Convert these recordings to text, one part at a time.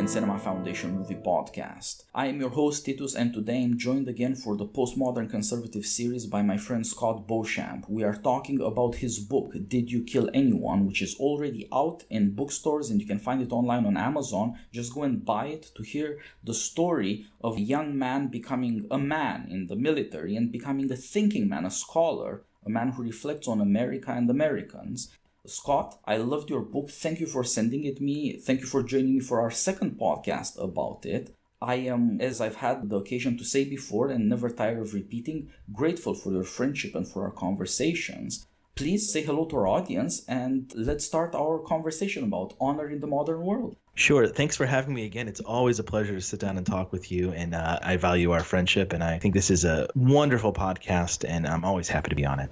American Cinema Foundation movie podcast. I am your host Titus, and today I'm joined again for the Postmodern Conservative series by my friend Scott Beauchamp. We are talking about his book, Did You Kill Anyone, which is already out in bookstores and you can find it online on Amazon. Just go and buy it to hear the story of a young man becoming a man in the military and becoming a thinking man, a scholar, a man who reflects on America and Americans. Scott, I loved your book. Thank you for sending it me. Thank you for joining me for our second podcast about it. I am, as I've had the occasion to say before and never tire of repeating, grateful for your friendship and for our conversations. Please say hello to our audience and let's start our conversation about honor in the modern world. Sure. Thanks for having me again. It's always a pleasure to sit down and talk with you. And uh, I value our friendship. And I think this is a wonderful podcast. And I'm always happy to be on it.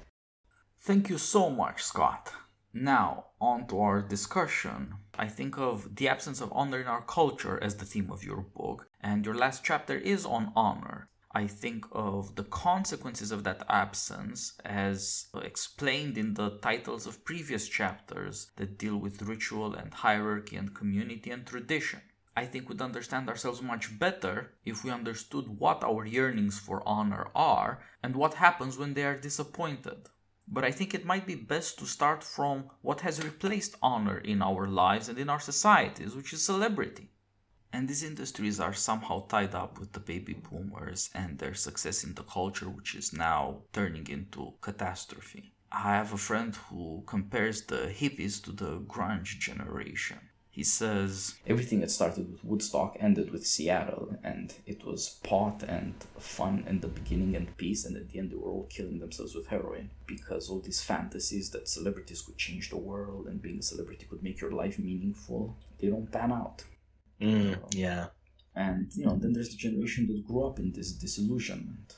Thank you so much, Scott. Now, on to our discussion. I think of the absence of honor in our culture as the theme of your book, and your last chapter is on honor. I think of the consequences of that absence as explained in the titles of previous chapters that deal with ritual and hierarchy and community and tradition. I think we'd understand ourselves much better if we understood what our yearnings for honor are and what happens when they are disappointed but I think it might be best to start from what has replaced honor in our lives and in our societies, which is celebrity. And these industries are somehow tied up with the baby boomers and their success in the culture, which is now turning into catastrophe. I have a friend who compares the hippies to the grunge generation. He says everything that started with Woodstock ended with Seattle, and it was pot and fun in the beginning and peace, and at the end they were all killing themselves with heroin because all these fantasies that celebrities could change the world and being a celebrity could make your life meaningful, they don't pan out. Mm, yeah. And you know, then there's the generation that grew up in this disillusionment.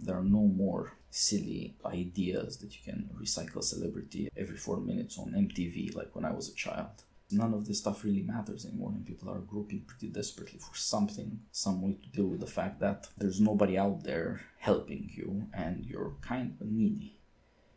There are no more silly ideas that you can recycle celebrity every four minutes on MTV like when I was a child none of this stuff really matters anymore and people are groping pretty desperately for something some way to deal with the fact that there's nobody out there helping you and you're kind of needy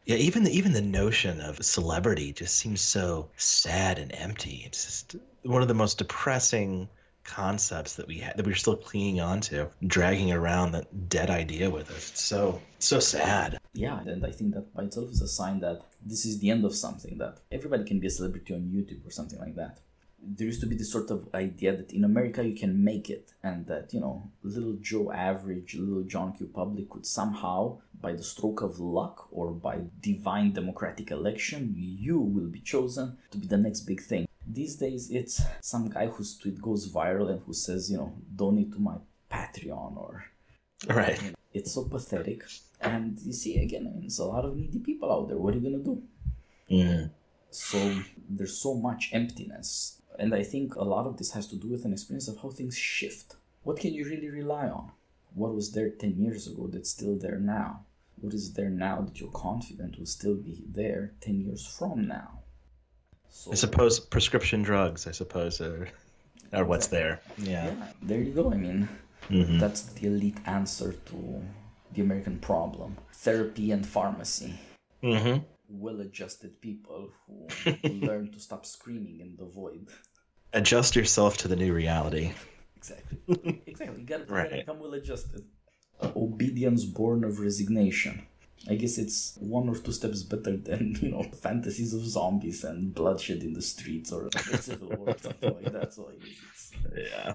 yeah even the, even the notion of celebrity just seems so sad and empty it's just one of the most depressing concepts that we had that we are still clinging on to, dragging around that dead idea with us. It's so so sad. Yeah, and I think that by itself is a sign that this is the end of something that everybody can be a celebrity on YouTube or something like that. There used to be this sort of idea that in America you can make it, and that you know, little Joe Average, little John Q. Public could somehow, by the stroke of luck or by divine democratic election, you will be chosen to be the next big thing. These days, it's some guy whose tweet goes viral and who says, you know, donate to my Patreon or. Right. It's so pathetic. And you see, again, I mean, there's a lot of needy people out there. What are you going to do? Mm. So there's so much emptiness. And I think a lot of this has to do with an experience of how things shift. What can you really rely on? What was there 10 years ago that's still there now? What is there now that you're confident will still be there 10 years from now? So, I suppose prescription drugs, I suppose, are, are what's there. Yeah. yeah. There you go. I mean, mm-hmm. that's the elite answer to the American problem therapy and pharmacy. Mm-hmm. Well adjusted people who learn to stop screaming in the void. Adjust yourself to the new reality. Exactly. Exactly. You gotta, right. become well adjusted. Uh, obedience born of resignation. I guess it's one or two steps better than, you know, fantasies of zombies and bloodshed in the streets or like a civil war or something like that. So I guess it's. Yeah.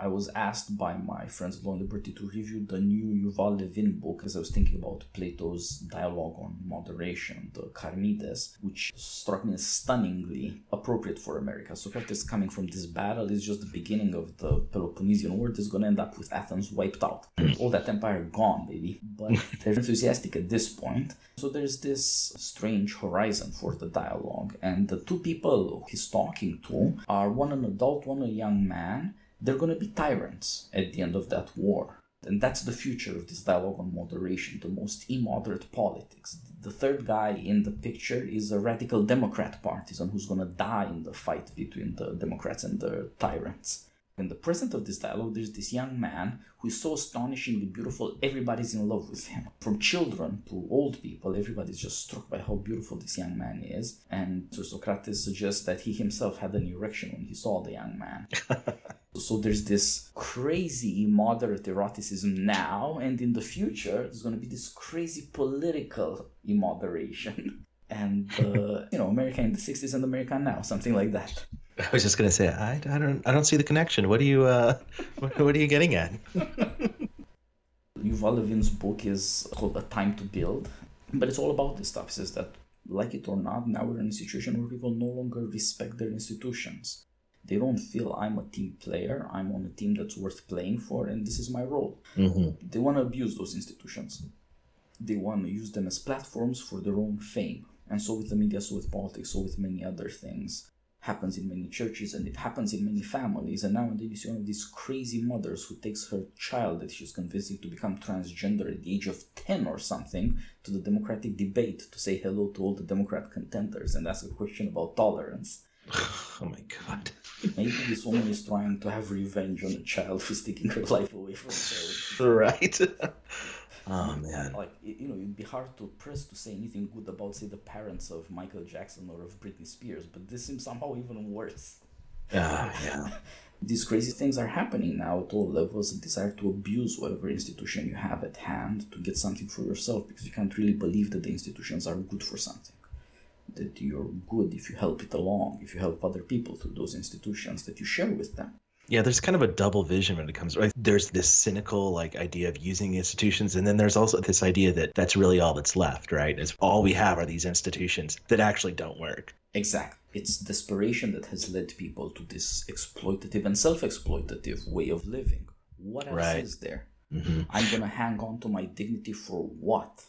I was asked by my friends at Law Liberty to review the new Yuval Levin book as I was thinking about Plato's dialogue on moderation, the Charmides, which struck me as stunningly appropriate for America. Socrates coming from this battle is just the beginning of the Peloponnesian War that's going to end up with Athens wiped out. Hmm. All that empire gone, baby. But they're enthusiastic at this point. So there's this strange horizon for the dialogue. And the two people he's talking to are one an adult, one a young man they're going to be tyrants at the end of that war. And that's the future of this dialogue on moderation, the most immoderate politics. The third guy in the picture is a radical Democrat partisan who's going to die in the fight between the Democrats and the tyrants. In the present of this dialogue, there's this young man who is so astonishingly beautiful, everybody's in love with him. From children to old people, everybody's just struck by how beautiful this young man is. And so Socrates suggests that he himself had an erection when he saw the young man. So there's this crazy immoderate eroticism now, and in the future, there's going to be this crazy political immoderation. And, uh, you know, America in the 60s and America now, something like that. I was just gonna say I, I don't I don't see the connection. What are you uh what, what are you getting at? Yuval Levin's book is called A Time to Build, but it's all about this stuff. It says that, like it or not, now we're in a situation where people no longer respect their institutions. They don't feel I'm a team player, I'm on a team that's worth playing for, and this is my role. Mm-hmm. They want to abuse those institutions. They want to use them as platforms for their own fame. And so with the media, so with politics, so with many other things. Happens in many churches and it happens in many families. And nowadays you see one of these crazy mothers who takes her child that she's convincing to become transgender at the age of 10 or something to the Democratic debate to say hello to all the Democrat contenders and ask a question about tolerance. Oh my god. Maybe this woman is trying to have revenge on a child who's taking her life away from her. Right. Oh man. Like you know, it'd be hard to press to say anything good about say the parents of Michael Jackson or of Britney Spears, but this seems somehow even worse. Ah, yeah. These crazy things are happening now at all levels. A desire to abuse whatever institution you have at hand to get something for yourself because you can't really believe that the institutions are good for something. That you're good if you help it along, if you help other people through those institutions that you share with them. Yeah, there's kind of a double vision when it comes right. There's this cynical like idea of using institutions, and then there's also this idea that that's really all that's left, right? Is all we have are these institutions that actually don't work. Exactly. It's desperation that has led people to this exploitative and self-exploitative way of living. What else Right. is there? hmm I'm gonna hang on to my dignity for what?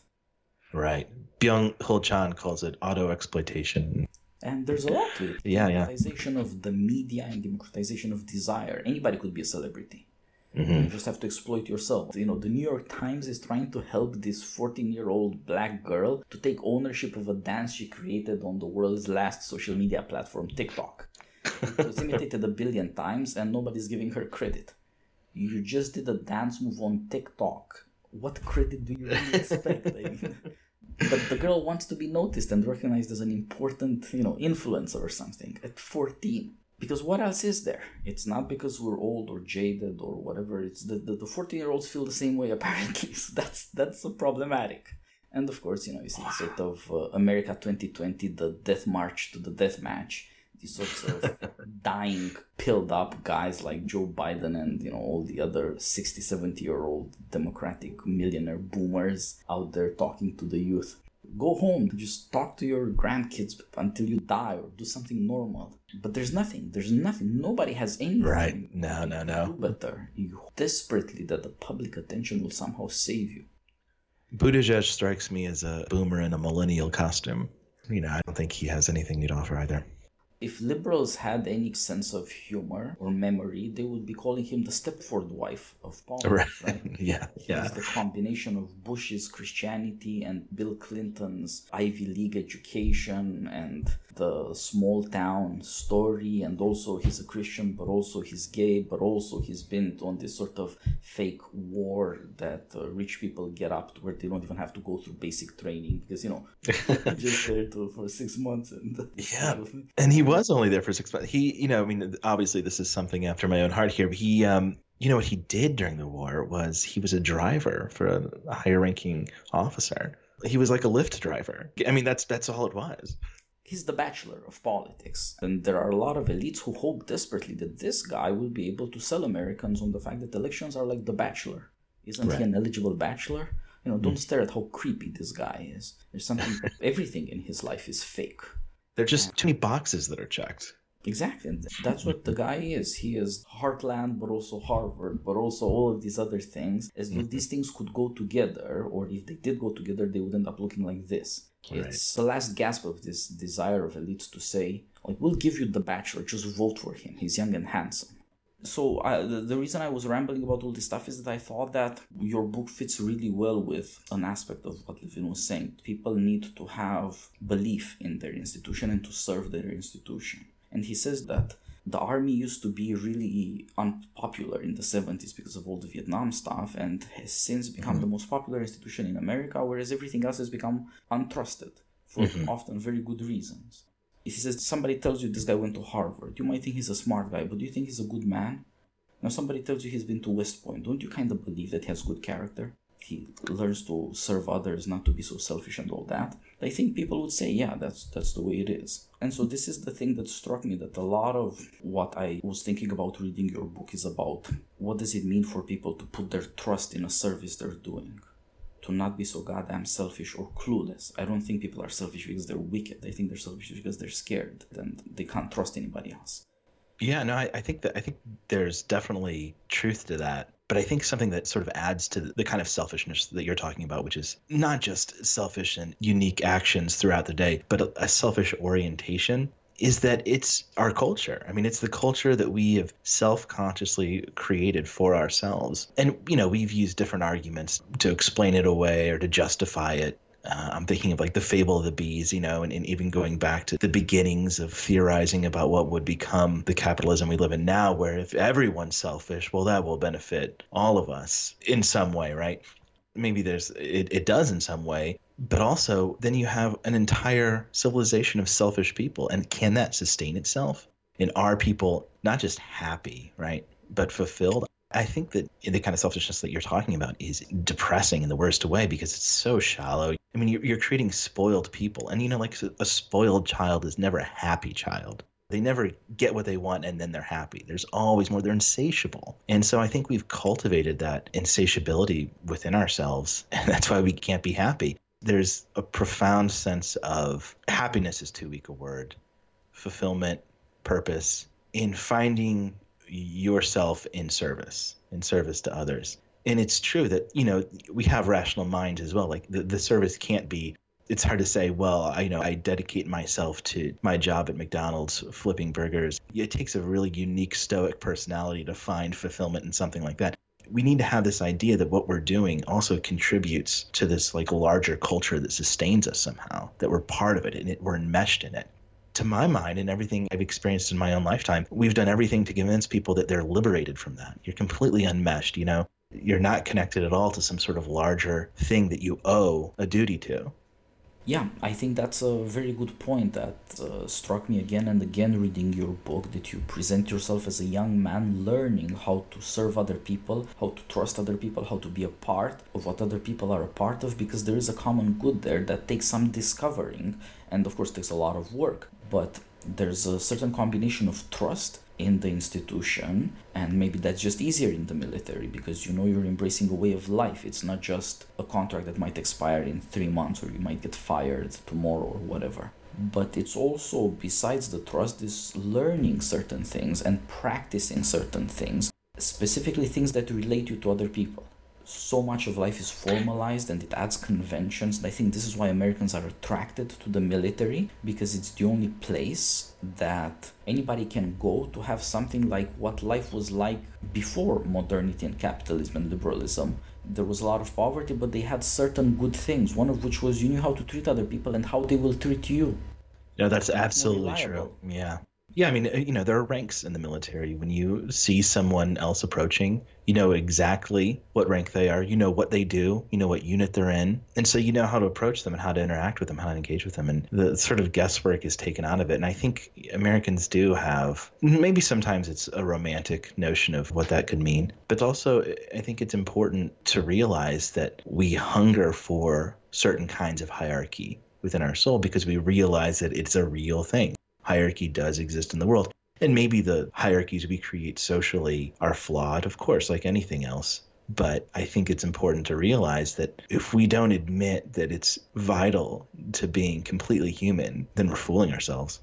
Right. Byung-Chul Han calls it auto exploitation. And there's a lot to it. Yeah, yeah. Democratization of the media and democratization of desire. Anybody could be a celebrity. hmm You just have to exploit yourself. You know, the New York Times is trying to help this 14 year old black girl to take ownership of a dance she created on the world's last social media platform, TikTok. It was imitated a billion times and nobody's giving her credit. You just did a dance move on TikTok. What credit do you really expect? I mean, but the girl wants to be noticed and recognized as an important, you know, influencer or something at 14. Because what else is there? It's not because we're old or jaded or whatever. It's the the 14 year olds feel the same way apparently. So that's that's so problematic. And of course, you know, you see sort of uh, America 2020, the death march to the death match. These sorts of dying, pilled up guys like Joe Biden and, you know, all the other 60, 70 year old Democratic millionaire boomers out there talking to the youth. Go home, just talk to your grandkids until you die or do something normal. But there's nothing. There's nothing. Nobody has anything. Right. No, no, no. Better. You desperately that the public attention will somehow save you. Buttigieg strikes me as a boomer in a millennial costume. You know, I don't think he has anything new to offer either. If liberals had any sense of humor or memory, they would be calling him the Stepford wife of politics, right? yeah. Yeah. He's the combination of Bush's Christianity and Bill Clinton's Ivy League education and the small town story. And also, he's a Christian, but also he's gay, but also he's been on this sort of fake war that uh, rich people get up to where they don't even have to go through basic training because, you know, just there to, for six months. and Yeah. And he was only there for six months. He, you know, I mean, obviously this is something after my own heart here. But he, um, you know, what he did during the war was he was a driver for a higher ranking officer. He was like a lift driver. I mean, that's that's all it was. He's the bachelor of politics. And there are a lot of elites who hope desperately that this guy will be able to sell Americans on the fact that elections are like the bachelor. Isn't Right. he an eligible bachelor? You know, don't mm. stare at how creepy this guy is. There's something, everything in his life is fake. There are just too many boxes that are checked. Exactly. And that's what the guy is. He is Heartland, but also Harvard, but also all of these other things. As though these things could go together, or if they did go together, they would end up looking like this. Right. It's the last gasp of this desire of elites to say, like, we'll give you the bachelor, just vote for him. He's young and handsome. So uh, the, the reason I was rambling about all this stuff is that I thought that your book fits really well with an aspect of what Levin was saying. People need to have belief in their institution and to serve their institution. And he says that the army used to be really unpopular in the 70s because of all the Vietnam stuff and has since become the mm-hmm. most popular institution in America, whereas everything else has become untrusted for mm-hmm. often very good reasons. He says somebody tells you this guy went to Harvard, you might think he's a smart guy, but do you think he's a good man? Now, somebody tells you he's been to West Point. Don't you kind of believe that he has good character? He learns to serve others, not to be so selfish and all that. I think people would say, yeah, that's that's the way it is. And so this is the thing that struck me that a lot of what I was thinking about reading your book is about what does it mean for people to put their trust in a service they're doing to not be so goddamn selfish or clueless. I don't think people are selfish because they're wicked. I think they're selfish because they're scared and they can't trust anybody else. Yeah, no, I, I think that I think there's definitely truth to that. But I think something that sort of adds to the kind of selfishness that you're talking about, which is not just selfish and unique actions throughout the day, but a, a selfish orientation is that it's our culture. I mean, it's the culture that we have self consciously created for ourselves. And, you know, we've used different arguments to explain it away or to justify it. Uh, I'm thinking of like the fable of the bees, you know, and, and even going back to the beginnings of theorizing about what would become the capitalism we live in now, where if everyone's selfish, well, that will benefit all of us in some way, right? Maybe there's it, it does in some way, but also then you have an entire civilization of selfish people and can that sustain itself? And are people not just happy right but fulfilled? I think that the kind of selfishness that you're talking about is depressing in the worst way because it's so shallow i mean you're, you're creating spoiled people and you know like a spoiled child is never a happy child they never get what they want and then they're happy. There's always more. They're insatiable. And so I think we've cultivated that insatiability within ourselves. And that's why we can't be happy there's a profound sense of happiness is too weak a word, fulfillment, purpose in finding yourself in service, in service to others. And it's true that, you know, we have rational minds as well. Like the, the service can't be it's hard to say, well, I you know, I dedicate myself to my job at McDonald's flipping burgers. It takes a really unique stoic personality to find fulfillment in something like that we need to have this idea that what we're doing also contributes to this like larger culture that sustains us somehow that we're part of it and it, we're enmeshed in it to my mind and everything i've experienced in my own lifetime we've done everything to convince people that they're liberated from that you're completely unmeshed you know you're not connected at all to some sort of larger thing that you owe a duty to yeah, I think that's a very good point that uh, struck me again and again reading your book that you present yourself as a young man learning how to serve other people, how to trust other people, how to be a part of what other people are a part of because there is a common good there that takes some discovering and of course takes a lot of work. But there's a certain combination of trust in the institution and maybe that's just easier in the military because you know you're embracing a way of life. It's not just a contract that might expire in three months or you might get fired tomorrow or whatever. But it's also besides the trust is learning certain things and practicing certain things specifically things that relate you to other people so much of life is formalized and it adds conventions. And I think this is why Americans are attracted to the military because it's the only place that anybody can go to have something like what life was like before modernity and capitalism and liberalism. There was a lot of poverty, but they had certain good things, one of which was you knew how to treat other people and how they will treat you. Yeah, that's absolutely true. Yeah. Yeah, I mean, uh, you know, there are ranks in the military. When you see someone else approaching, you know exactly what rank they are. You know what they do. You know what unit they're in. And so you know how to approach them and how to interact with them, how to engage with them. And the sort of guesswork is taken out of it. And I think Americans do have, maybe sometimes it's a romantic notion of what that could mean. But also, I think it's important to realize that we hunger for certain kinds of hierarchy within our soul because we realize that it's a real thing hierarchy does exist in the world. And maybe the hierarchies we create socially are flawed, of course, like anything else. But I think it's important to realize that if we don't admit that it's vital to being completely human, then we're fooling ourselves.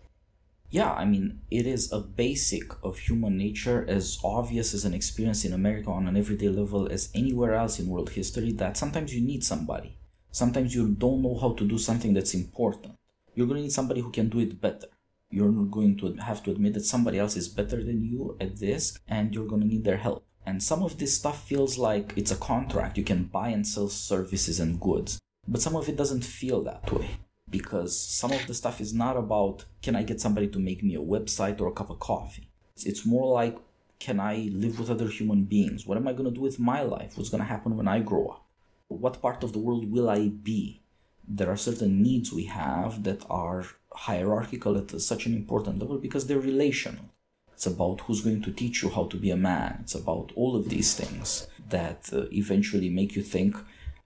Yeah, I mean, it is a basic of human nature, as obvious as an experience in America on an everyday level as anywhere else in world history, that sometimes you need somebody. Sometimes you don't know how to do something that's important. You're going to need somebody who can do it better you're not going to have to admit that somebody else is better than you at this and you're going to need their help. And some of this stuff feels like it's a contract. You can buy and sell services and goods. But some of it doesn't feel that way because some of the stuff is not about can I get somebody to make me a website or a cup of coffee. It's more like can I live with other human beings? What am I going to do with my life? What's going to happen when I grow up? What part of the world will I be? There are certain needs we have that are hierarchical at such an important level because they're relational. It's about who's going to teach you how to be a man. It's about all of these things that uh, eventually make you think.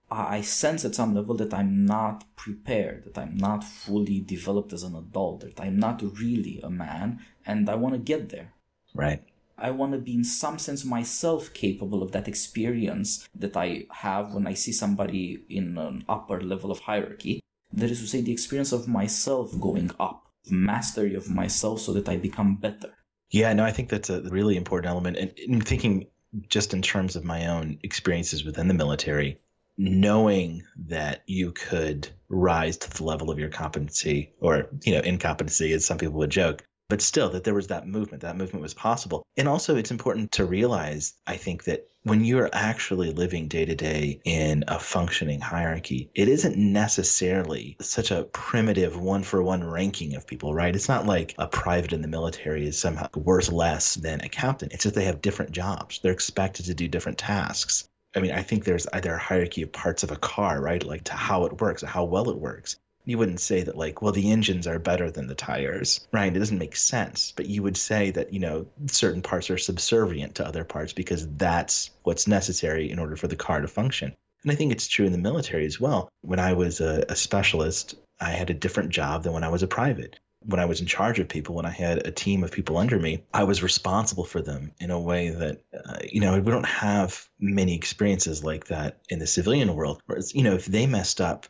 I sense at some level that I'm not prepared, that I'm not fully developed as an adult, that I'm not really a man, and I want to get there. Right. I want to be, in some sense, myself capable of that experience that I have when I see somebody in an upper level of hierarchy. That is to say, the experience of myself going up, mastery of myself so that I become better. Yeah, no, I think that's a really important element. And in thinking just in terms of my own experiences within the military, knowing that you could rise to the level of your competency or, you know, incompetency, as some people would joke, but still that there was that movement that movement was possible. And also it's important to realize i think that when you're actually living day to day in a functioning hierarchy it isn't necessarily such a primitive one for one ranking of people right? It's not like a private in the military is somehow worth less than a captain. It's that they have different jobs. They're expected to do different tasks. I mean, I think there's either a hierarchy of parts of a car, right? Like to how it works, or how well it works you wouldn't say that like well the engines are better than the tires right? It doesn't make sense. But you would say that you know certain parts are subservient to other parts because that's what's necessary in order for the car to function. And i think it's true in the military as well. When i was a, a specialist i had a different job than when i was a private. When I was in charge of people, when I had a team of people under me, I was responsible for them in a way that, uh, you know, we don't have many experiences like that in the civilian world. Whereas, you know, if they messed up,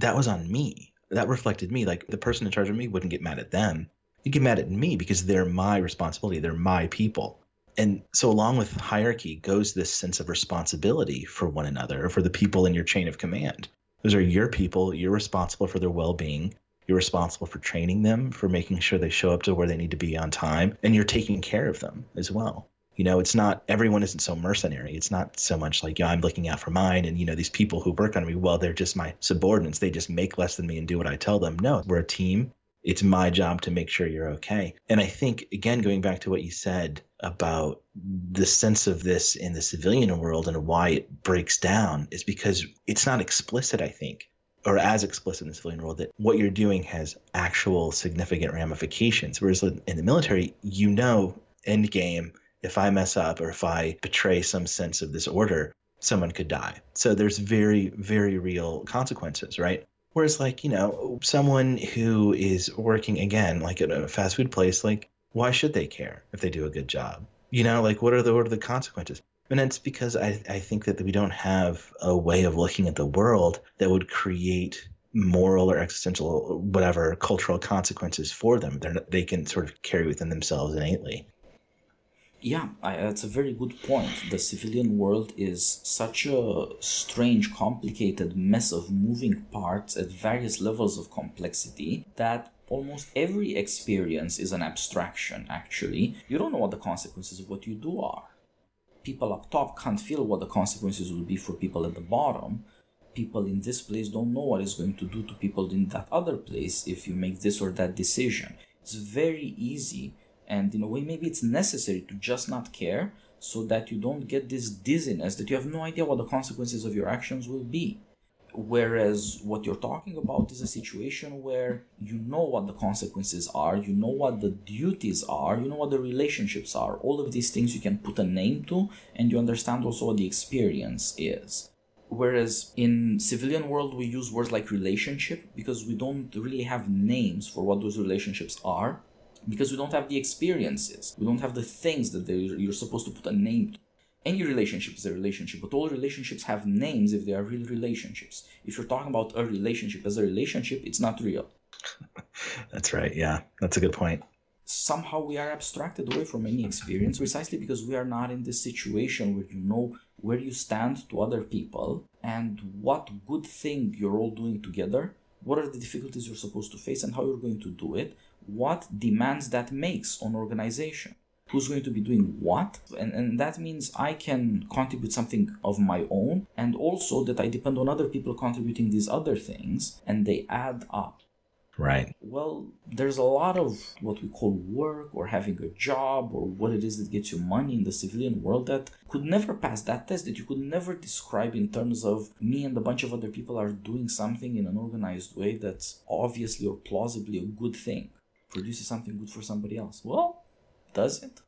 that was on me. That reflected me. Like the person in charge of me wouldn't get mad at them. You'd get mad at me because they're my responsibility. They're my people. And so, along with hierarchy, goes this sense of responsibility for one another, or for the people in your chain of command. Those are your people. You're responsible for their well being. You're responsible for training them, for making sure they show up to where they need to be on time, and you're taking care of them as well you know it's not everyone isn't so mercenary. It's not so much like yeah i'm looking out for mine and you know these people who work on me well they're just my subordinates. They just make less than me and do what i tell them. No we're a team. It's my job to make sure you're okay. And i think again going back to what you said about the sense of this in the civilian world and why it breaks down is because it's not explicit i think or as explicit in the civilian world that what you're doing has actual significant ramifications. Whereas in the military you know end game if I mess up or if I betray some sense of this order, someone could die. So there's very, very real consequences, right? Whereas, like, you know, someone who is working again, like at a fast food place, like, why should they care if they do a good job? You know, like, what are the what are the consequences? And it's because I, I think that we don't have a way of looking at the world that would create moral or existential, whatever cultural consequences for them. They're, they can sort of carry within themselves innately. Yeah, I, that's a very good point. The civilian world is such a strange, complicated mess of moving parts at various levels of complexity that almost every experience is an abstraction, actually. You don't know what the consequences of what you do are. People up top can't feel what the consequences will be for people at the bottom. People in this place don't know what is going to do to people in that other place if you make this or that decision. It's very easy and in a way maybe it's necessary to just not care so that you don't get this dizziness that you have no idea what the consequences of your actions will be. Whereas what you're talking about is a situation where you know what the consequences are you know what the duties are you know what the relationships are all of these things you can put a name to and you understand also what the experience is. Whereas in civilian world we use words like relationship because we don't really have names for what those relationships are because we don't have the experiences. We don't have the things that you're supposed to put a name to. Any relationship is a relationship, but all relationships have names if they are real relationships. If you're talking about a relationship as a relationship, it's not real. That's right. Yeah, that's a good point. Somehow we are abstracted away from any experience precisely because we are not in this situation where you know where you stand to other people and what good thing you're all doing together, what are the difficulties you're supposed to face, and how you're going to do it what demands that makes on organization. Who's going to be doing what? And, and that means i can contribute something of my own and also that i depend on other people contributing these other things and they add up. Right. Well there's a lot of what we call work or having a job or what it is that gets you money in the civilian world that could never pass that test that you could never describe in terms of me and a bunch of other people are doing something in an organized way that's obviously or plausibly a good thing produces something good for somebody else. Well, does it?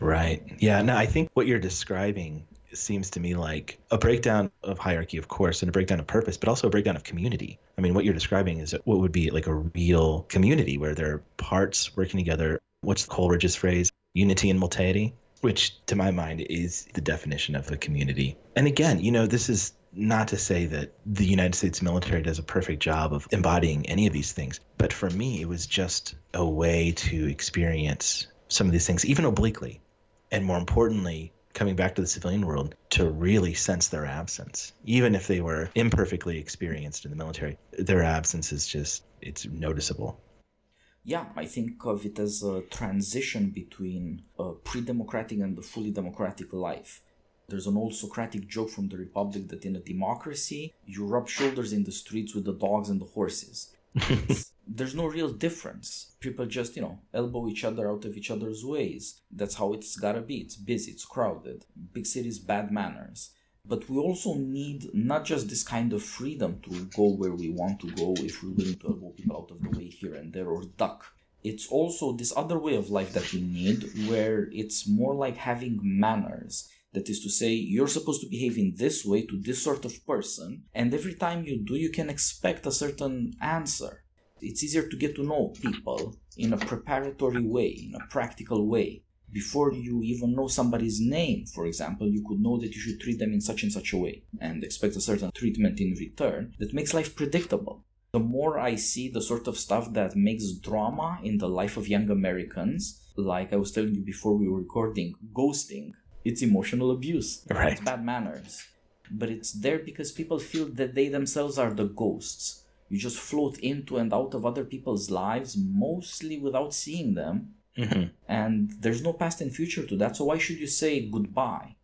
Right. Yeah. No, I think what you're describing seems to me like a breakdown of hierarchy, of course, and a breakdown of purpose, but also a breakdown of community. I mean, what you're describing is what would be like a real community where there are parts working together. What's Coleridge's phrase? Unity and multeity, which to my mind is the definition of a community. And again, you know, this is not to say that the United States military does a perfect job of embodying any of these things, but for me, it was just a way to experience some of these things, even obliquely. And more importantly, coming back to the civilian world to really sense their absence even if they were imperfectly experienced in the military their absence is just it's noticeable yeah i think of it as a transition between a pre-democratic and a fully democratic life there's an old Socratic joke from the Republic that in a democracy, you rub shoulders in the streets with the dogs and the horses. there's no real difference. People just, you know, elbow each other out of each other's ways. That's how it's gotta be. It's busy, it's crowded. Big cities, bad manners. But we also need not just this kind of freedom to go where we want to go if we're willing to elbow people out of the way here and there or duck. It's also this other way of life that we need where it's more like having manners that is to say, you're supposed to behave in this way to this sort of person, and every time you do, you can expect a certain answer. It's easier to get to know people in a preparatory way, in a practical way. Before you even know somebody's name, for example, you could know that you should treat them in such and such a way and expect a certain treatment in return that makes life predictable. The more I see the sort of stuff that makes drama in the life of young Americans, like I was telling you before we were recording, ghosting, it's emotional abuse. Right. It's bad manners. But it's there because people feel that they themselves are the ghosts. You just float into and out of other people's lives, mostly without seeing them. Mm-hmm. And there's no past and future to that. So why should you say goodbye?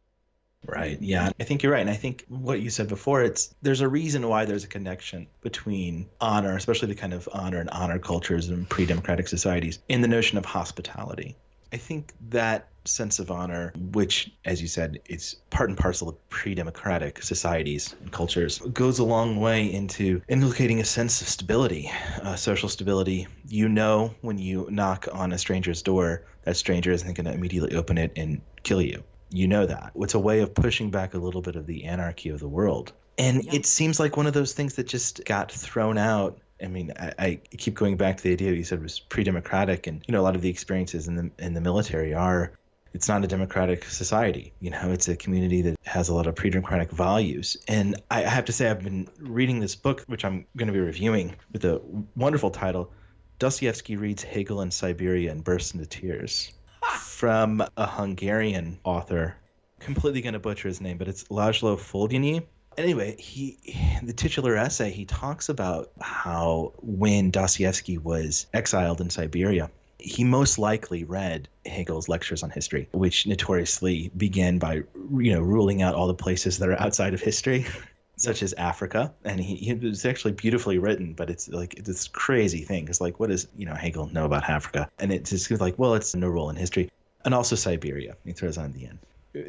Right. Yeah. I think you're right. And I think what you said before, it's there's a reason why there's a connection between honor, especially the kind of honor and honor cultures in pre-democratic societies, in the notion of hospitality. I think that sense of honor, which, as you said, it's part and parcel of pre-democratic societies and cultures, goes a long way into inculcating a sense of stability, uh, social stability. You know, when you knock on a stranger's door, that stranger isn't going to immediately open it and kill you. You know that. It's a way of pushing back a little bit of the anarchy of the world. And yeah. it seems like one of those things that just got thrown out I mean, I, I, keep going back to the idea you said was pre-democratic, and you know, a lot of the experiences in the in the military are it's not a democratic society. You know, it's a community that has a lot of pre-democratic values. And I have to say, I've been reading this book, which I'm going to be reviewing, with a wonderful title. Dostoevsky reads Hegel in Siberia and bursts into tears. From a Hungarian author, completely going to butcher his name, but it's Laszlo Foldényi. Anyway, he the titular essay he talks about how when Dostoevsky was exiled in Siberia, he most likely read Hegel's lectures on history, which notoriously begin by you know ruling out all the places that are outside of history. such as Africa, and he, he was actually beautifully written, but it's like this crazy thing. Because like, what does you know Hegel know about Africa? And it's just like, well, it's no role in history, and also Siberia. He throws on the end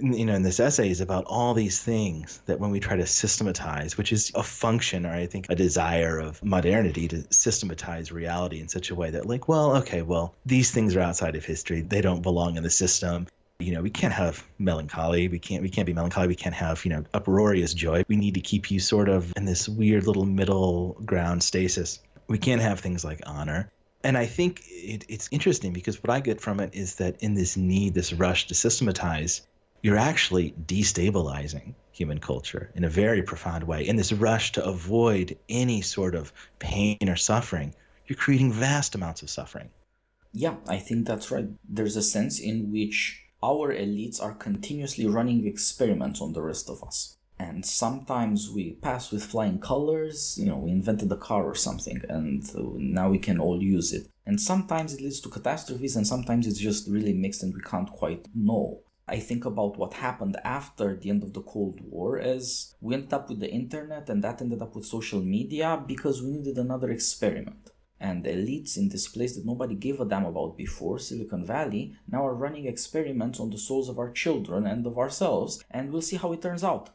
you know, in this essay is about all these things that when we try to systematize, which is a function or I think a desire of modernity to systematize reality in such a way that, like, well, okay, well, these things are outside of history. They don't belong in the system. You know, we can't have melancholy. We can't. We can't be melancholy. We can't have you know uproarious joy. We need to keep you sort of in this weird little middle ground stasis. We can't have things like honor and I think it, it's interesting because what I get from it is that in this need, this rush to systematize, you're actually destabilizing human culture in a very profound way. In this rush to avoid any sort of pain or suffering, you're creating vast amounts of suffering. Yeah, I think that's right. There's a sense in which our elites are continuously running experiments on the rest of us. And sometimes we pass with flying colors, you know, we invented the car or something, and now we can all use it. And sometimes it leads to catastrophes, and sometimes it's just really mixed and we can't quite know. I think about what happened after the end of the Cold War as we ended up with the internet and that ended up with social media because we needed another experiment. And the elites in this place that nobody gave a damn about before, Silicon Valley, now are running experiments on the souls of our children and of ourselves, and we'll see how it turns out.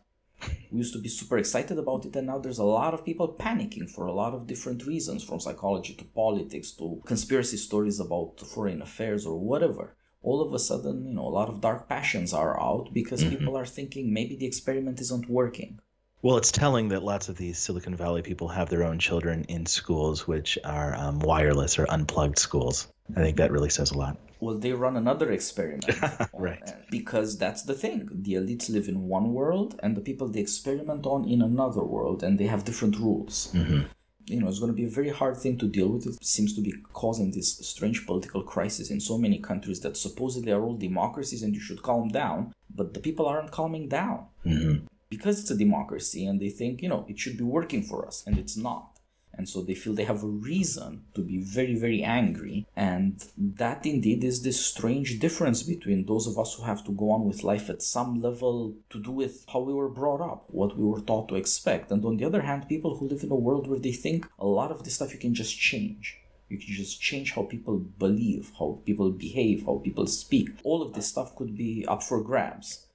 We used to be super excited about it, and now there's a lot of people panicking for a lot of different reasons, from psychology to politics to conspiracy stories about foreign affairs or whatever all of a sudden, you know, a lot of dark passions are out because Mhm. people are thinking maybe the experiment isn't working. Well, it's telling that lots of these Silicon Valley people have their own children in schools which are um, wireless or unplugged schools. I think that really says a lot. Well, they run another experiment. Right. Because that's the thing. The elites live in one world and the people they experiment on in another world and they have different rules. hmm You know, it's going to be a very hard thing to deal with. It seems to be causing this strange political crisis in so many countries that supposedly are all democracies and you should calm down, but the people aren't calming down hmm because it's a democracy and they think, you know, it should be working for us and it's not. And so they feel they have a reason to be very, very angry. And that indeed is this strange difference between those of us who have to go on with life at some level to do with how we were brought up, what we were taught to expect. And on the other hand, people who live in a world where they think a lot of this stuff you can just change. You can just change how people believe, how people behave, how people speak. All of this stuff could be up for grabs.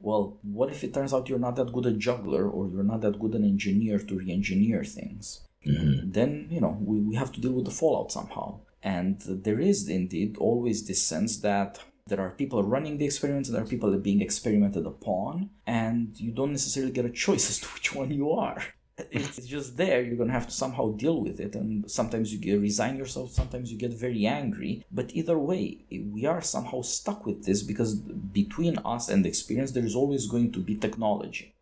Well, what if it turns out you're not that good a juggler or you're not that good an engineer to re engineer things? Hmm Then, you know, we, we have to deal with the fallout somehow. And there is indeed always this sense that there are people running the experiments there are people being experimented upon, and you don't necessarily get a choice as to which one you are. It's just there. You're gonna have to somehow deal with it, and sometimes you get, resign yourself. Sometimes you get very angry. But either way, we are somehow stuck with this because between us and the experience, there is always going to be technology.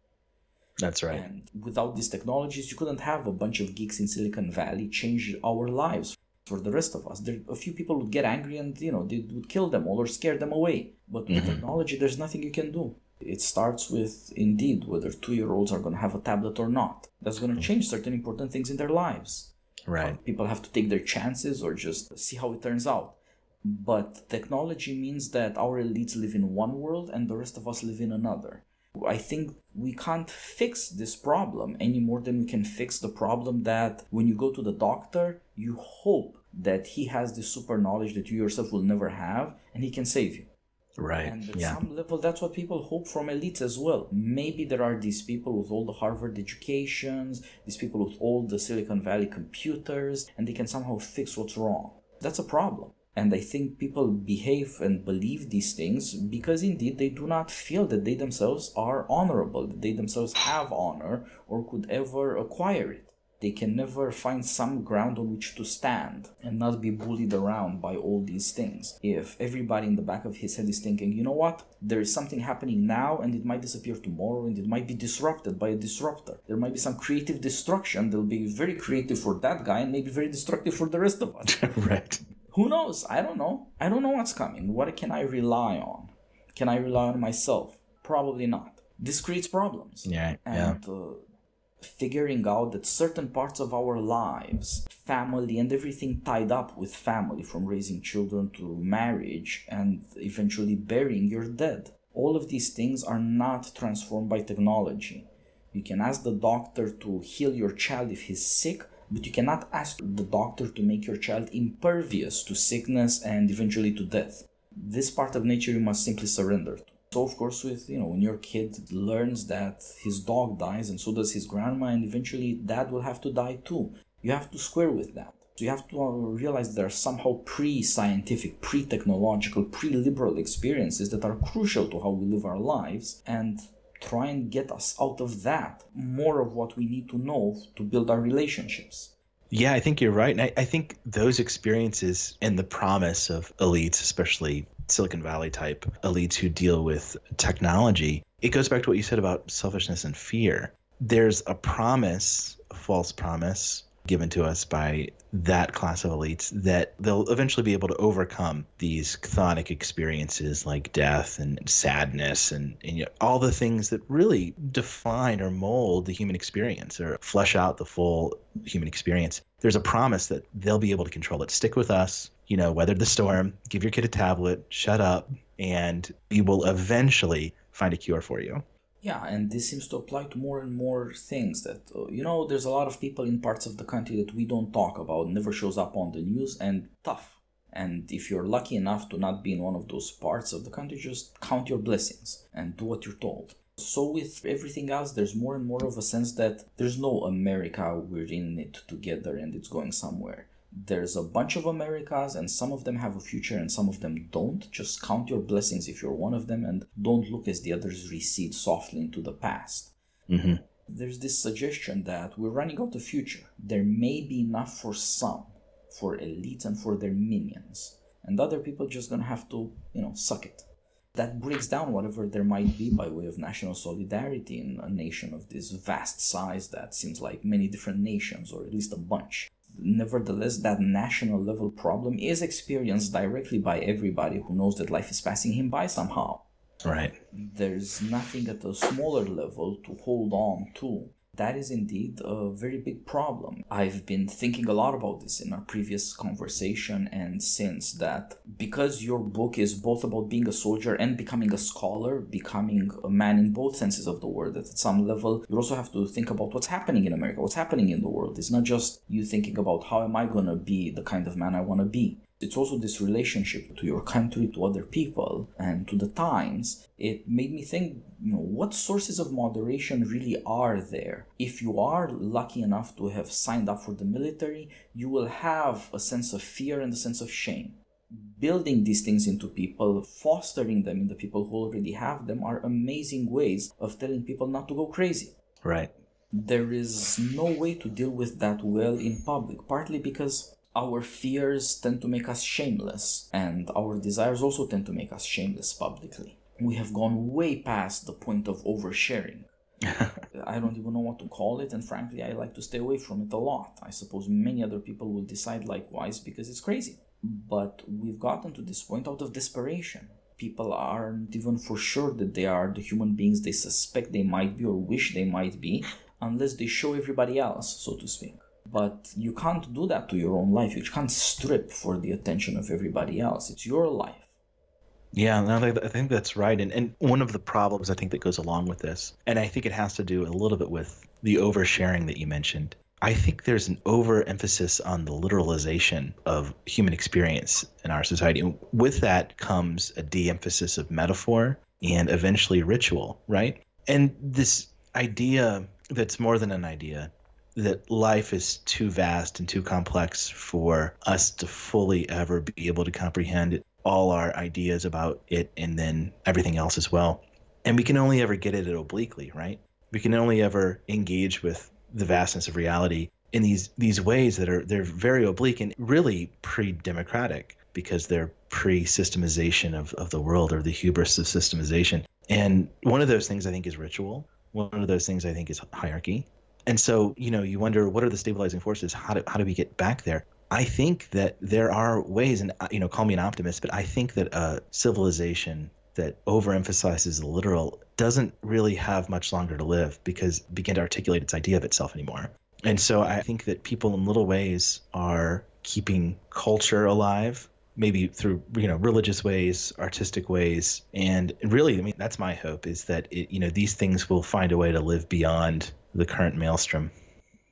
That's right. And without these technologies, you couldn't have a bunch of geeks in Silicon Valley change our lives for the rest of us. There, a few people would get angry and you know they would kill them all or scare them away. But with Mhm. technology, there's nothing you can do. It starts with indeed whether two-year-olds are going to have a tablet or not. That's going to change certain important things in their lives. Right. People have to take their chances or just see how it turns out. But technology means that our elites live in one world and the rest of us live in another. I think we can't fix this problem any more than we can fix the problem that when you go to the doctor, you hope that he has this super knowledge that you yourself will never have and he can save you. Right. And at Yeah. some level, that's what people hope from elites as well. Maybe there are these people with all the Harvard educations, these people with all the Silicon Valley computers, and they can somehow fix what's wrong. That's a problem. And I think people behave and believe these things because indeed they do not feel that they themselves are honorable, that they themselves have honor or could ever acquire it. They can never find some ground on which to stand and not be bullied around by all these things. If everybody in the back of his head is thinking, you know what, there is something happening now and it might disappear tomorrow and it might be disrupted by a disruptor. There might be some creative destruction that'll be very creative for that guy and maybe very destructive for the rest of us. right. Who knows? I don't know. I don't know what's coming. What can I rely on? Can I rely on myself? Probably not. This creates problems Yeah. Yeah. and uh, figuring out that certain parts of our lives, family, and everything tied up with family, from raising children to marriage and eventually burying your dead, all of these things are not transformed by technology. You can ask the doctor to heal your child if he's sick, but you cannot ask the doctor to make your child impervious to sickness and eventually to death. This part of nature you must simply surrender to. So of course with you know when your kid learns that his dog dies and so does his grandma and eventually dad will have to die too. You have to square with that. So you have to uh, realize there are somehow pre-scientific, pre-technological, pre-liberal experiences that are crucial to how we live our lives and try and get us out of that more of what we need to know to build our relationships. Yeah, I think you're right. And I, I think those experiences and the promise of elites, especially Silicon Valley type elites who deal with technology, it goes back to what you said about selfishness and fear. There's a promise, a false promise given to us by that class of elites that they'll eventually be able to overcome these chthonic experiences like death and sadness and, and you know, all the things that really define or mold the human experience or flesh out the full human experience. There's a promise that they'll be able to control it. Stick with us, you know, weather the storm, give your kid a tablet, shut up, and we will eventually find a cure for you. Yeah, and this seems to apply to more and more things that, uh, you know, there's a lot of people in parts of the country that we don't talk about, never shows up on the news, and tough. And if you're lucky enough to not be in one of those parts of the country, just count your blessings and do what you're told. So, with everything else, there's more and more of a sense that there's no America, we're in it together and it's going somewhere. There's a bunch of Americas, and some of them have a future and some of them don't. Just count your blessings if you're one of them, and don't look as the others recede softly into the past. Mm-hmm. There's this suggestion that we're running out of future. There may be enough for some, for elites and for their minions, and other people just gonna have to, you know, suck it. That breaks down whatever there might be by way of national solidarity in a nation of this vast size that seems like many different nations, or at least a bunch. Nevertheless, that national level problem is experienced directly by everybody who knows that life is passing him by somehow. Right. There's nothing at a smaller level to hold on to that is indeed a very big problem. I've been thinking a lot about this in our previous conversation and since that because your book is both about being a soldier and becoming a scholar, becoming a man in both senses of the word, at some level you also have to think about what's happening in America, what's happening in the world. It's not just you thinking about how am I going to be the kind of man I want to be it's also this relationship to your country, to other people, and to the times. It made me think, you know, what sources of moderation really are there? If you are lucky enough to have signed up for the military, you will have a sense of fear and a sense of shame. Building these things into people, fostering them in the people who already have them, are amazing ways of telling people not to go crazy. Right. There is no way to deal with that well in public, partly because our fears tend to make us shameless, and our desires also tend to make us shameless publicly. We have gone way past the point of oversharing. I don't even know what to call it, and frankly, I like to stay away from it a lot. I suppose many other people will decide likewise because it's crazy. But we've gotten to this point out of desperation. People aren't even for sure that they are the human beings they suspect they might be or wish they might be unless they show everybody else, so to speak. But you can't do that to your own life. You can't strip for the attention of everybody else. It's your life. Yeah, no, I think that's right. And, and one of the problems I think that goes along with this, and I think it has to do a little bit with the oversharing that you mentioned. I think there's an overemphasis on the literalization of human experience in our society. And with that comes a de emphasis of metaphor and eventually ritual, right? And this idea that's more than an idea that life is too vast and too complex for us to fully ever be able to comprehend all our ideas about it and then everything else as well. And we can only ever get at it obliquely, right? We can only ever engage with the vastness of reality in these these ways that are they're very oblique and really pre-democratic because they're pre-systemization of, of the world or the hubris of systemization. And one of those things I think is ritual. One of those things I think is hierarchy and so you know you wonder what are the stabilizing forces? How do, how do we get back there? I think that there are ways and uh, you know call me an optimist but i think that a civilization that overemphasizes the literal doesn't really have much longer to live because begin to articulate its idea of itself anymore. And so i think that people in little ways are keeping culture alive maybe through you know religious ways artistic ways. And really i mean that's my hope is that it, you know these things will find a way to live beyond the current maelstrom.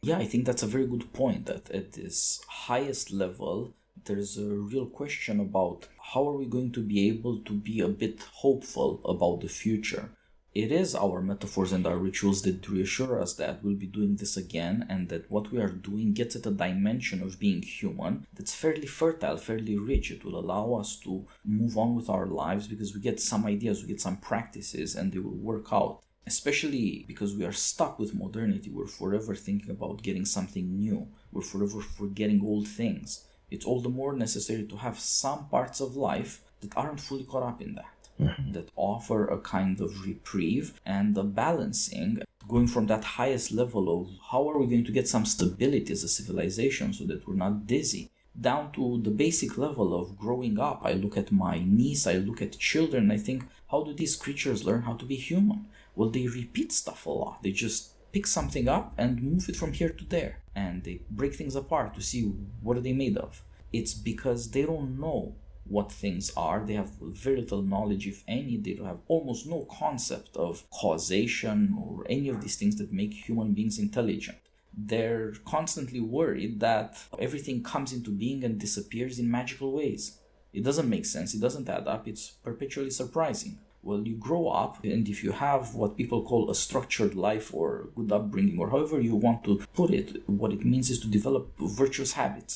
Yeah, I think that's a very good point. That at this highest level, there's a real question about how are we going to be able to be a bit hopeful about the future. It is our metaphors and our rituals that reassure us that we'll be doing this again and that what we are doing gets at a dimension of being human that's fairly fertile, fairly rich. It will allow us to move on with our lives because we get some ideas, we get some practices, and they will work out especially because we are stuck with modernity we're forever thinking about getting something new we're forever forgetting old things. It's all the more necessary to have some parts of life that aren't fully caught up in that mm-hmm. that offer a kind of reprieve and a balancing going from that highest level of how are we going to get some stability as a civilization so that we're not dizzy down to the basic level of growing up. I look at my niece i look at children i think how do these creatures learn how to be human well, they repeat stuff a lot. They just pick something up and move it from here to there. And they break things apart to see what are they made of. It's because they don't know what things are. They have very little knowledge, if any. They have almost no concept of causation or any of these things that make human beings intelligent. They're constantly worried that everything comes into being and disappears in magical ways. It doesn't make sense, it doesn't add up, it's perpetually surprising well you grow up and if you have what people call a structured life or good upbringing or however you want to put it what it means is to develop virtuous habits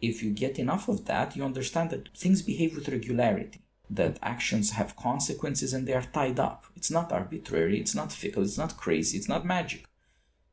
If you get enough of that, you understand that things behave with regularity, that actions have consequences and they are tied up. It's not arbitrary, it's not fickle, it's not crazy, it's not magic.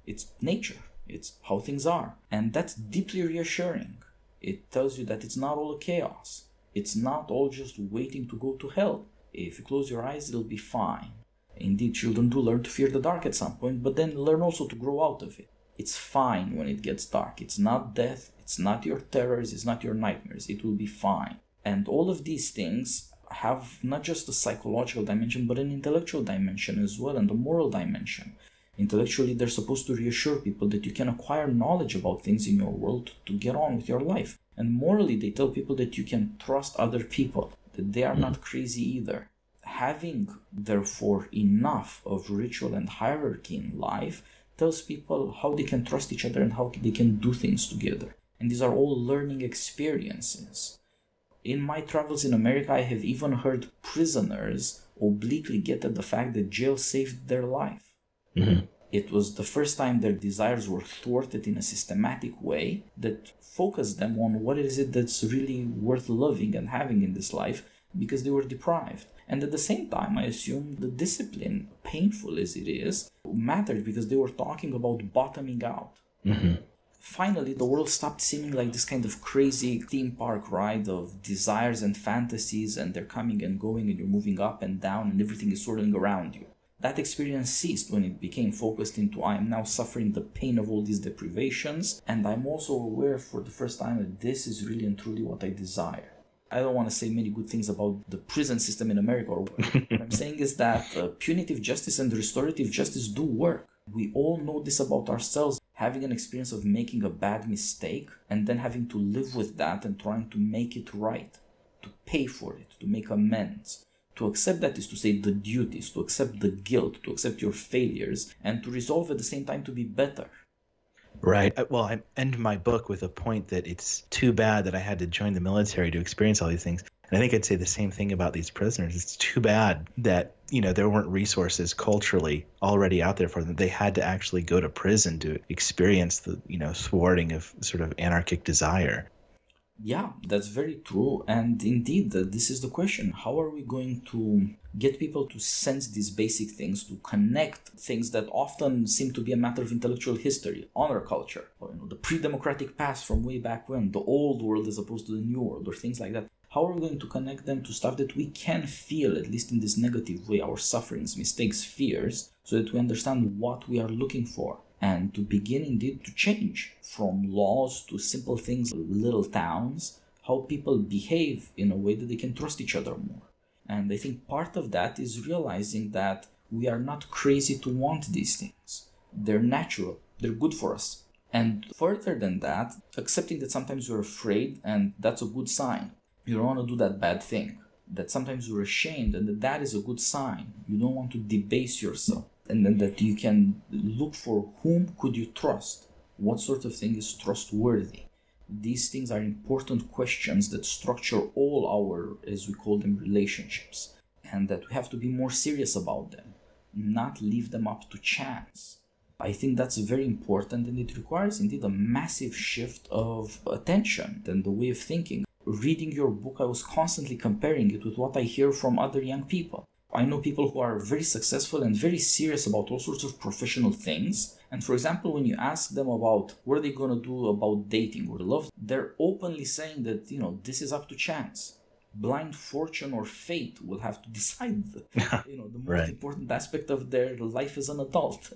It's nature, it's how things are. And that's deeply reassuring. It tells you that it's not all a chaos. It's not all just waiting to go to hell. If you close your eyes, it'll be fine. Indeed, children do learn to fear the dark at some point, but then learn also to grow out of it. It's fine when it gets dark. It's not death, it's not your terrors, it's not your nightmares. It will be fine. And all of these things have not just a psychological dimension, but an intellectual dimension as well, and a moral dimension. Intellectually, they're supposed to reassure people that you can acquire knowledge about things in your world to get on with your life. And morally, they tell people that you can trust other people, that they are not crazy either. Having, therefore, enough of ritual and hierarchy in life tells people how they can trust each other and how they can do things together. And these are all learning experiences. In my travels in America, I have even heard prisoners obliquely get at the fact that jail saved their life. Mm-hmm. It was the first time their desires were thwarted in a systematic way that focused them on what is it that's really worth loving and having in this life because they were deprived. And at the same time, I assume the discipline, painful as it is, mattered because they were talking about bottoming out. Mm-hmm. Finally, the world stopped seeming like this kind of crazy theme park ride of desires and fantasies, and they're coming and going, and you're moving up and down, and everything is swirling around you. That experience ceased when it became focused into I am now suffering the pain of all these deprivations, and I'm also aware for the first time that this is really and truly what I desire. I don't want to say many good things about the prison system in America. Or what I'm saying is that uh, punitive justice and restorative justice do work. We all know this about ourselves. Having an experience of making a bad mistake and then having to live with that and trying to make it right, to pay for it, to make amends. To accept that is to say the duties, to accept the guilt, to accept your failures, and to resolve at the same time to be better. Right. Uh, well, I end my book with a point that it's too bad that I had to join the military to experience all these things. And I think I'd say the same thing about these prisoners. It's too bad that, you know, there weren't resources culturally already out there for them. They had to actually go to prison to experience the, you know, thwarting of sort of anarchic desire. Yeah, that's very true. And indeed, this is the question. How are we going to get people to sense these basic things, to connect things that often seem to be a matter of intellectual history, honor culture, or you know, the pre-democratic past from way back when, the old world as opposed to the new world, or things like that? How are we going to connect them to stuff that we can feel, at least in this negative way, our sufferings, mistakes, fears, so that we understand what we are looking for? And to begin indeed to change from laws to simple things, little towns, how people behave in a way that they can trust each other more. And I think part of that is realizing that we are not crazy to want these things. They're natural, they're good for us. And further than that, accepting that sometimes you're afraid and that's a good sign. You don't want to do that bad thing. That sometimes you're ashamed and that that is a good sign. You don't want to debase yourself and then that you can look for whom could you trust what sort of thing is trustworthy. These things are important questions that structure all our as we call them relationships and that we have to be more serious about them not leave them up to chance. I think that's very important and it requires indeed a massive shift of attention and the way of thinking. Reading your book i was constantly comparing it with what i hear from other young people I know people who are very successful and very serious about all sorts of professional things. And for example, when you ask them about what are they going to do about dating or love, they're openly saying that, you know, this is up to chance. Blind fortune or fate will have to decide, the, you know, the most right. important aspect of their life as an adult.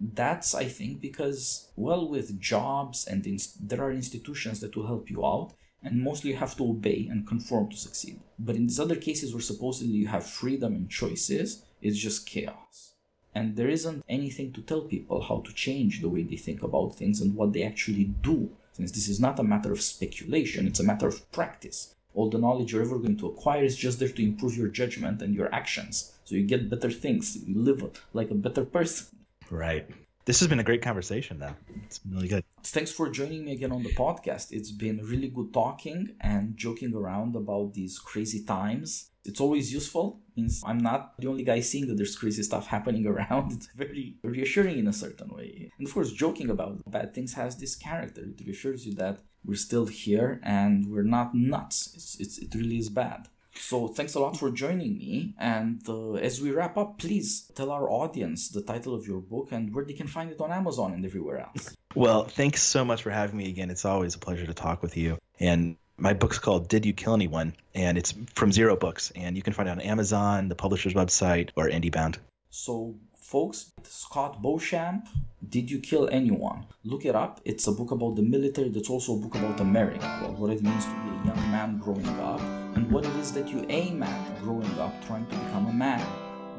That's, I think, because, well, with jobs and there are institutions that will help you out and mostly you have to obey and conform to succeed. But in these other cases where supposedly you have freedom and choices, it's just chaos. And there isn't anything to tell people how to change the way they think about things and what they actually do, since this is not a matter of speculation, it's a matter of practice. All the knowledge you're ever going to acquire is just there to improve your judgment and your actions. So you get better things, you live like a better person. Right. This has been a great conversation, though. It's really good. Thanks for joining me again on the podcast. It's been really good talking and joking around about these crazy times It's always useful. Means I'm not the only guy seeing that there's crazy stuff happening around. It's very reassuring in a certain way. And of course, joking about bad things has this character. It reassures you that we're still here and we're not nuts. It's, it's it really is bad. So thanks a lot for joining me. And uh, as we wrap up, please tell our audience the title of your book and where they can find it on Amazon and everywhere else. Well, thanks so much for having me again. It's always a pleasure to talk with you. And my book's called Did You Kill Anyone? And it's from Zero Books. And you can find it on Amazon, the publisher's website, or IndieBound. So, folks, Scott Beauchamp, Did You Kill Anyone? Look it up. It's a book about the military that's also a book about America, about what it means to be a young man growing up, and what it is that you aim at growing up trying to become a man.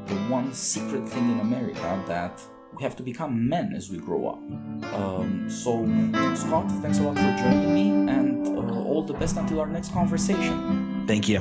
The one secret thing in America that we have to become men as we grow up. Um, so, Scott, thanks a lot for joining me, and uh, all the best until our next conversation. Thank you.